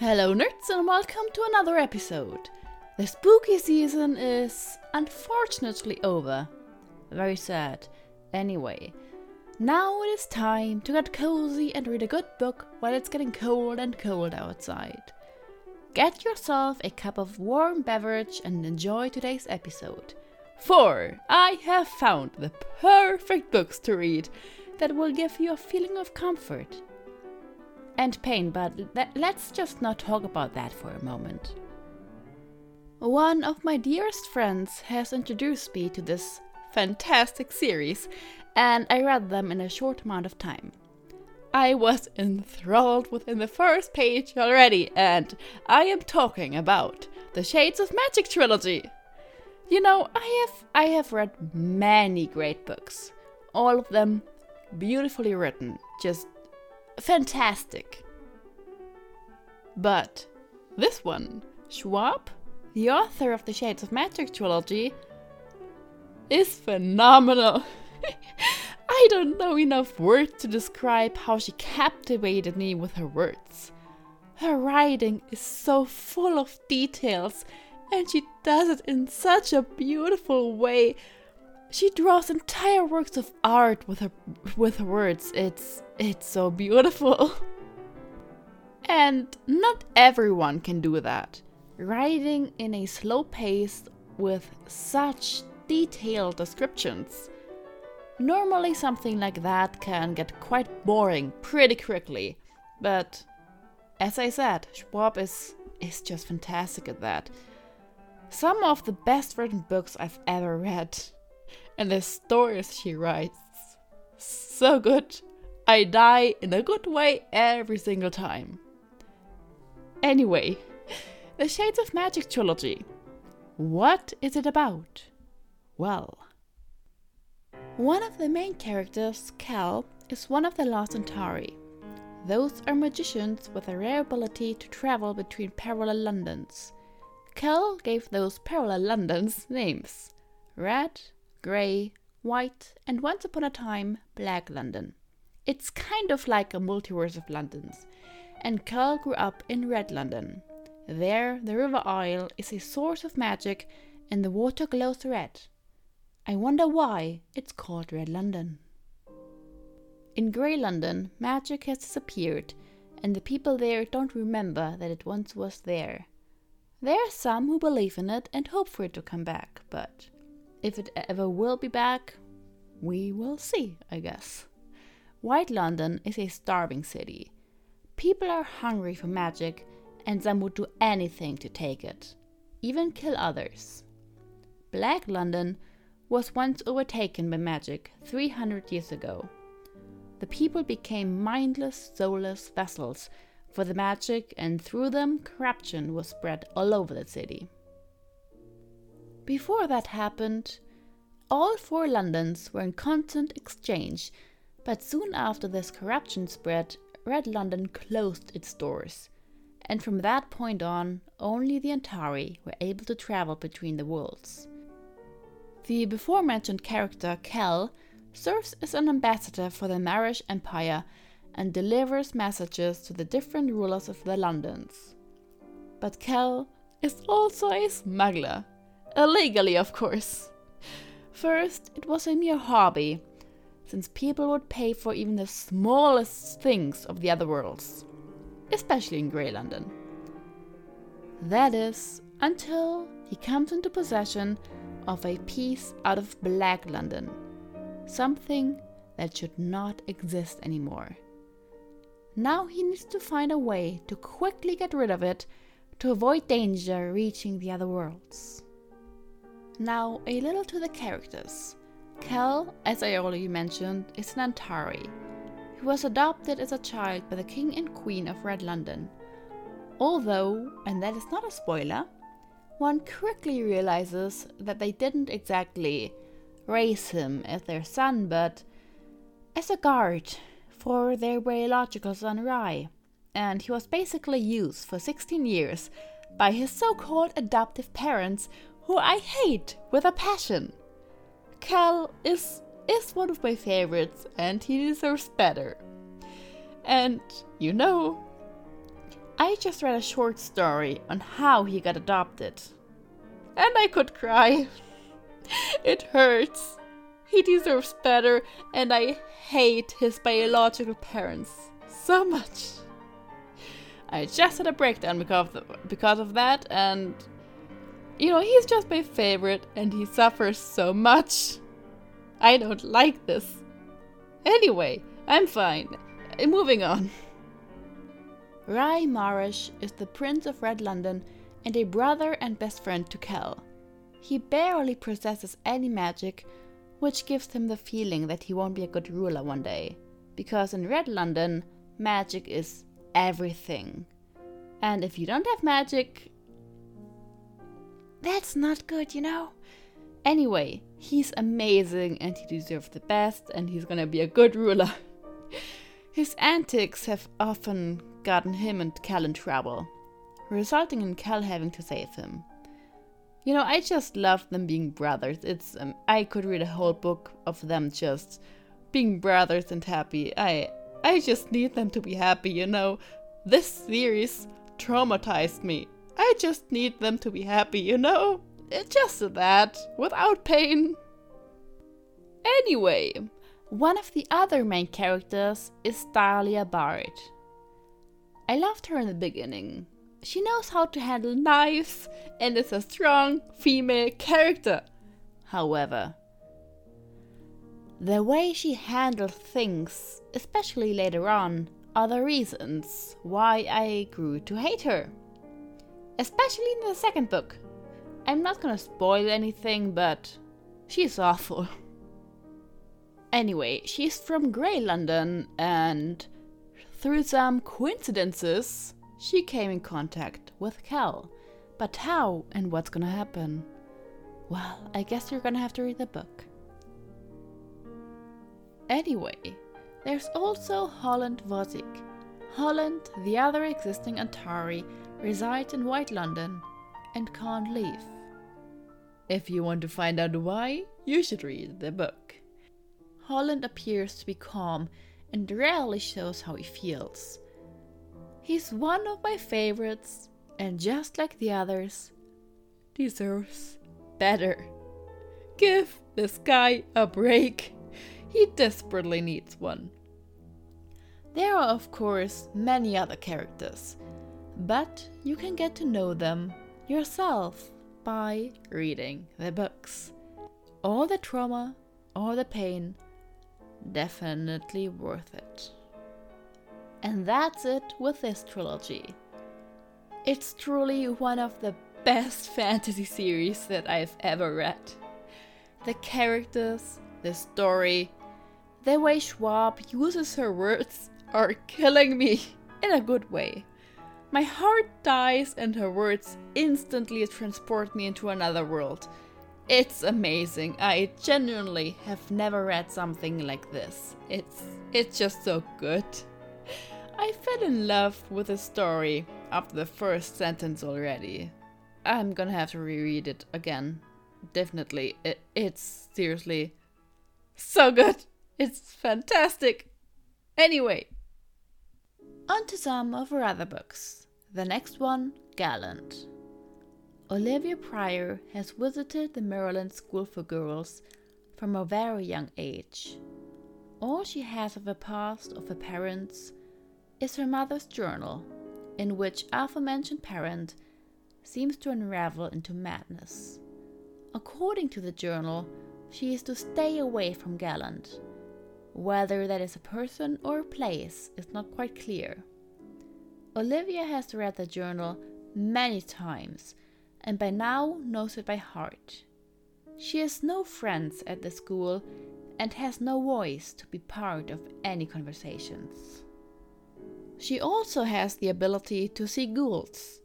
Hello, nerds, and welcome to another episode. The spooky season is unfortunately over. Very sad. Anyway, now it is time to get cozy and read a good book while it's getting cold and cold outside. Get yourself a cup of warm beverage and enjoy today's episode. For I have found the perfect books to read that will give you a feeling of comfort and pain, but let's just not talk about that for a moment. One of my dearest friends has introduced me to this fantastic series, and I read them in a short amount of time. I was enthralled within the first page already, and I am talking about the Shades of Magic trilogy. You know, I have I have read many great books, all of them beautifully written, just fantastic. But this one, Schwab, the author of the Shades of Magic trilogy, is phenomenal. I don't know enough words to describe how she captivated me with her words. Her writing is so full of details, and she does it in such a beautiful way. She draws entire works of art with her with her words. It's it's so beautiful. And not everyone can do that. Writing in a slow pace with such detailed descriptions. Normally, something like that can get quite boring pretty quickly, but as I said, Schwab is, is just fantastic at that. Some of the best written books I've ever read, and the stories she writes, so good. I die in a good way every single time. Anyway, the Shades of Magic trilogy. What is it about? Well, one of the main characters, Cal, is one of the Lost Antari. Those are magicians with a rare ability to travel between parallel Londons. Cal gave those parallel Londons names Red, Grey, White, and once upon a time, Black London. It's kind of like a multiverse of Londons and Cal grew up in Red London. There, the River Isle is a source of magic and the water glows red. I wonder why it's called Red London. In Grey London, magic has disappeared, and the people there don't remember that it once was there. There are some who believe in it and hope for it to come back, but if it ever will be back, we will see, I guess. White London is a starving city. People are hungry for magic, and some would do anything to take it, even kill others. Black London was once overtaken by magic 300 years ago. The people became mindless, soulless vessels for the magic, and through them, corruption was spread all over the city. Before that happened, all four Londons were in constant exchange, but soon after this corruption spread, Red London closed its doors, and from that point on, only the Antari were able to travel between the worlds. The before mentioned character, Cal, serves as an ambassador for the Maresh Empire and delivers messages to the different rulers of the Londons. But Cal is also a smuggler, illegally, of course. First, it was a mere hobby since people would pay for even the smallest things of the other worlds, especially in Grey London. That is, until he comes into possession of a piece out of Black London, something that should not exist anymore. Now he needs to find a way to quickly get rid of it to avoid danger reaching the other worlds. Now, a little to the characters. Cal, as I already mentioned, is an Antari. He was adopted as a child by the King and Queen of Red London. Although, and that is not a spoiler, one quickly realizes that they didn't exactly raise him as their son, but as a guard for their biological son Rhy, and he was basically used for 16 years by his so called adoptive parents, who I hate with a passion. Cal is is one of my favorites and he deserves better. And you know, I just read a short story on how he got adopted. And I could cry. it hurts. He deserves better, and I hate his biological parents so much. I just had a breakdown because of, because of that, and you know, he's just my favorite, and he suffers so much. I don't like this. Anyway, I'm fine. Uh, moving on. Rhy Maresh is the Prince of Red London and a brother and best friend to Kell. He barely possesses any magic, which gives him the feeling that he won't be a good ruler one day. Because in Red London, magic is everything. And if you don't have magic, that's not good, you know? Anyway, he's amazing and he deserves the best and he's gonna be a good ruler. His antics have often gotten him and Cal in trouble, resulting in Cal having to save him. You know, I just love them being brothers. It's um, I could read a whole book of them just being brothers and happy. I I just need them to be happy, you know. This series traumatized me. I just need them to be happy, you know? It's just that, without pain. Anyway, one of the other main characters is Delilah Bard. I loved her in the beginning. She knows how to handle knives and is a strong female character. However, the way she handles things, especially later on, are the reasons why I grew to hate her. Especially in the second book. I'm not gonna spoil anything, but she's awful. Anyway, she's from Grey London and through some coincidences, she came in contact with Cal. But how and what's gonna happen? Well, I guess you're gonna have to read the book. Anyway, there's also Holland Vosijk. Holland, the other existing Antari, resides in White London and can't leave. If you want to find out why, you should read the book. Holland appears to be calm and rarely shows how he feels. He's one of my favorites, and just like the others, deserves better. Give this guy a break. He desperately needs one. There are, of course, many other characters, but you can get to know them yourself by reading the books. All the trauma, all the pain, definitely worth it. And that's it with this trilogy. It's truly one of the best fantasy series that I've ever read. The characters, the story, the way Schwab uses her words are killing me in a good way. My heart dies and her words instantly transport me into another world it's amazing. I genuinely have never read something like this. It's it's just so good. I fell in love with the story after the first sentence already. I'm gonna have to reread it again. Definitely. It, it's seriously so good. It's fantastic. Anyway, on to some of her other books. The next one, Gallant. Olivia Prior has visited the Merilance School for Girls from a very young age. All she has of the past of her parents is her mother's journal, in which aforementioned parent seems to unravel into madness. According to the journal, she is to stay away from Gallant. Whether that is a person or a place is not quite clear. Olivia has read the journal many times and by now knows it by heart. She has no friends at the school and has no voice to be part of any conversations. She also has the ability to see ghouls.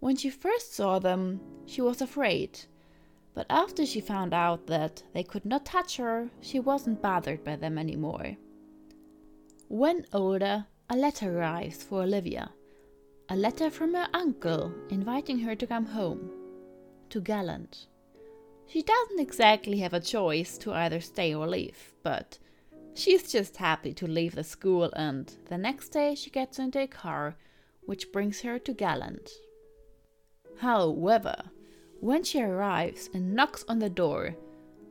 When she first saw them, she was afraid, but after she found out that they could not touch her, she wasn't bothered by them anymore. When older, a letter arrives for Olivia a letter from her uncle inviting her to come home to Gallant. She doesn't exactly have a choice to either stay or leave, but she's just happy to leave the school, and the next day she gets into a car which brings her to Gallant. However, when she arrives and knocks on the door,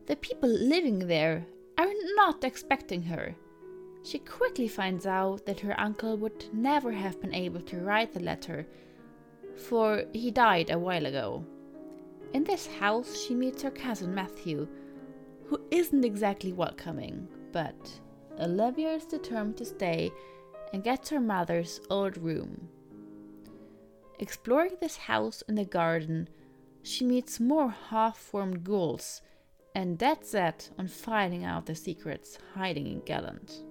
the people living there are not expecting her. She quickly finds out that her uncle would never have been able to write the letter, for he died a while ago. In this house, she meets her cousin Matthew, who isn't exactly welcoming, but Olivia is determined to stay and gets her mother's old room. Exploring this house and the garden, she meets more half formed ghouls and dead set on finding out the secrets hiding in Gallant.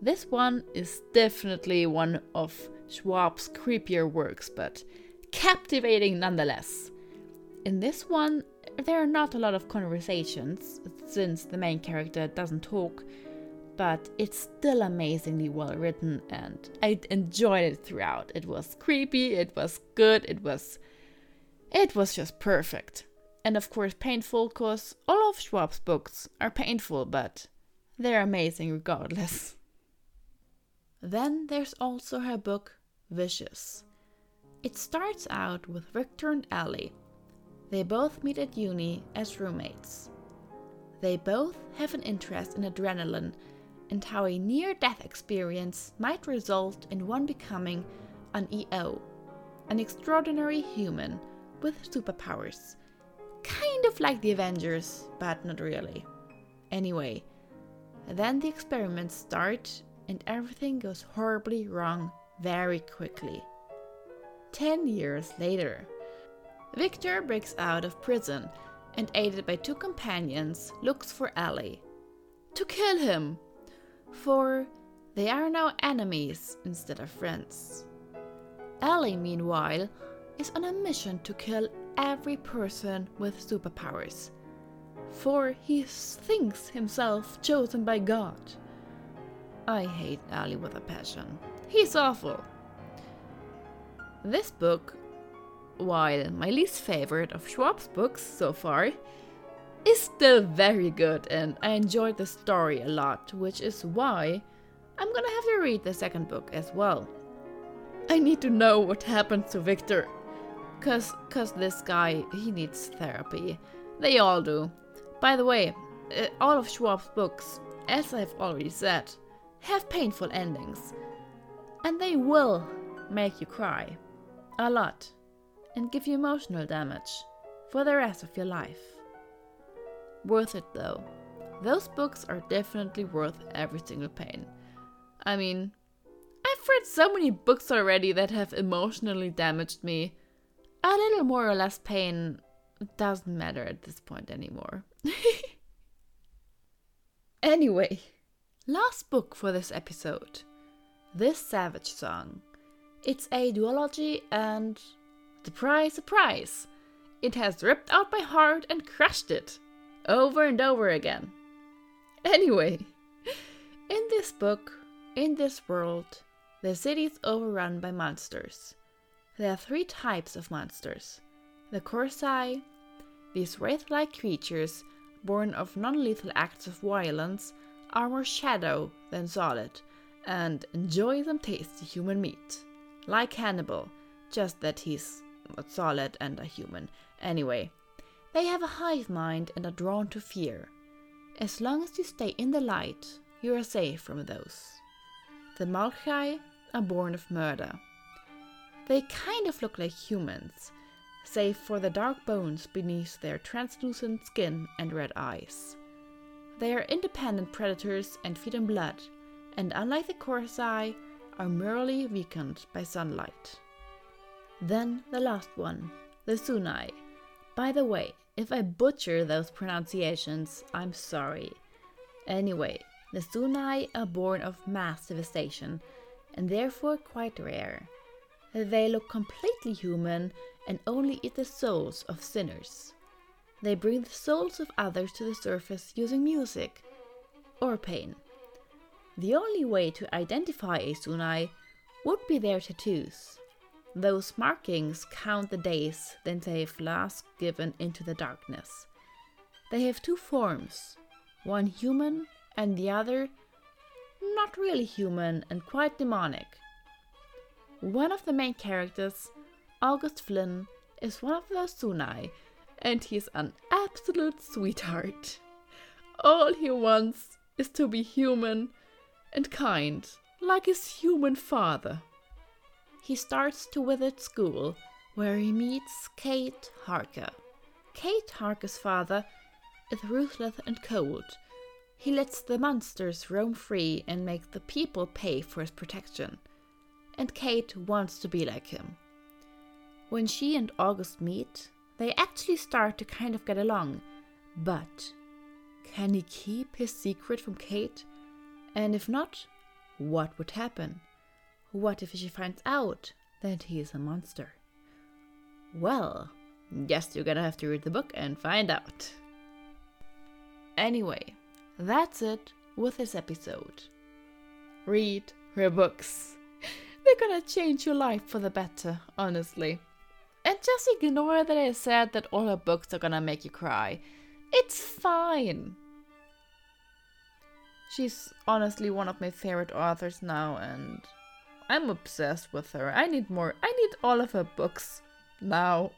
This one is definitely one of Schwab's creepier works, but captivating nonetheless. In this one, there are not a lot of conversations, since the main character doesn't talk, but it's still amazingly well written and I enjoyed it throughout. It was creepy, it was good, it was it was just perfect. And of course painful cuz all of Schwab's books are painful, but they're amazing regardless. Then there's also her book Vicious. It starts out with Victor and Eli. They both meet at uni as roommates. They both have an interest in adrenaline and how a near death experience might result in one becoming an EO, an extraordinary human with superpowers. Kind of like the Avengers, but not really. Anyway, then the experiments start and everything goes horribly wrong very quickly. Ten years later, Victor breaks out of prison and, aided by two companions, looks for Eli. To kill him! for they are now enemies instead of friends. Eli, meanwhile, is on a mission to kill every person with superpowers, for he thinks himself chosen by God. I hate Eli with a passion. He's awful. This book, while my least favorite of Schwab's books so far, is still very good and I enjoyed the story a lot, which is why I'm gonna have to read the second book as well. I need to know what happened to Victor. Cause, cause this guy, he needs therapy. They all do. By the way, uh, all of Schwab's books, as I've already said, have painful endings. And they will make you cry. A lot. And give you emotional damage. For the rest of your life. Worth it though. Those books are definitely worth every single pain. I mean, I've read so many books already that have emotionally damaged me. A little more or less pain doesn't matter at this point anymore. anyway, last book for this episode This Savage Song. It's a duology and. Surprise, surprise! It has ripped out my heart and crushed it over and over again. Anyway, in this book, in this world, the city is overrun by monsters. There are three types of monsters the Corsai, these wraith like creatures born of non lethal acts of violence are more shadow than solid and enjoy some tasty human meat. Like Hannibal, just that he's solid and a human. Anyway, they have a hive mind and are drawn to fear. As long as you stay in the light, you are safe from those. The Malchai are born of murder. They kind of look like humans, save for the dark bones beneath their translucent skin and red eyes. They are independent predators and feed on blood, and unlike the Corsai, are merely weakened by sunlight. Then the last one, the Sunai, by the way, if I butcher those pronunciations, I'm sorry. Anyway, the Sunai are born of mass devastation and therefore quite rare. They look completely human and only eat the souls of sinners. They bring the souls of others to the surface using music or pain. The only way to identify a Sunai would be their tattoos. Those markings count the days that they've last given into the darkness. They have two forms one human and the other not really human and quite demonic. One of the main characters, August Flynn, is one of the Sunai, and he's an absolute sweetheart. All he wants is to be human and kind, like his human father. He starts to visit school, where he meets Kate Harker. Kate Harker's father is ruthless and cold. He lets the monsters roam free and make the people pay for his protection. And Kate wants to be like him. When she and August meet, they actually start to kind of get along. But can he keep his secret from Kate? And if not, what would happen? What if she finds out that he is a monster? Well, guess you're gonna have to read the book and find out. Anyway, that's it with this episode. Read her books. They're gonna change your life for the better, honestly. And just ignore that I said that all her books are gonna make you cry. It's fine. She's honestly one of my favorite authors now, and I'm obsessed with her. I need more. I need all of her books now.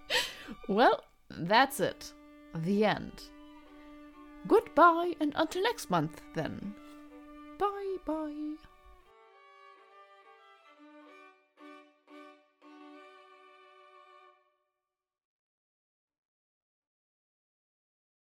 well, that's it. The end. Goodbye, and until next month, then. Bye bye.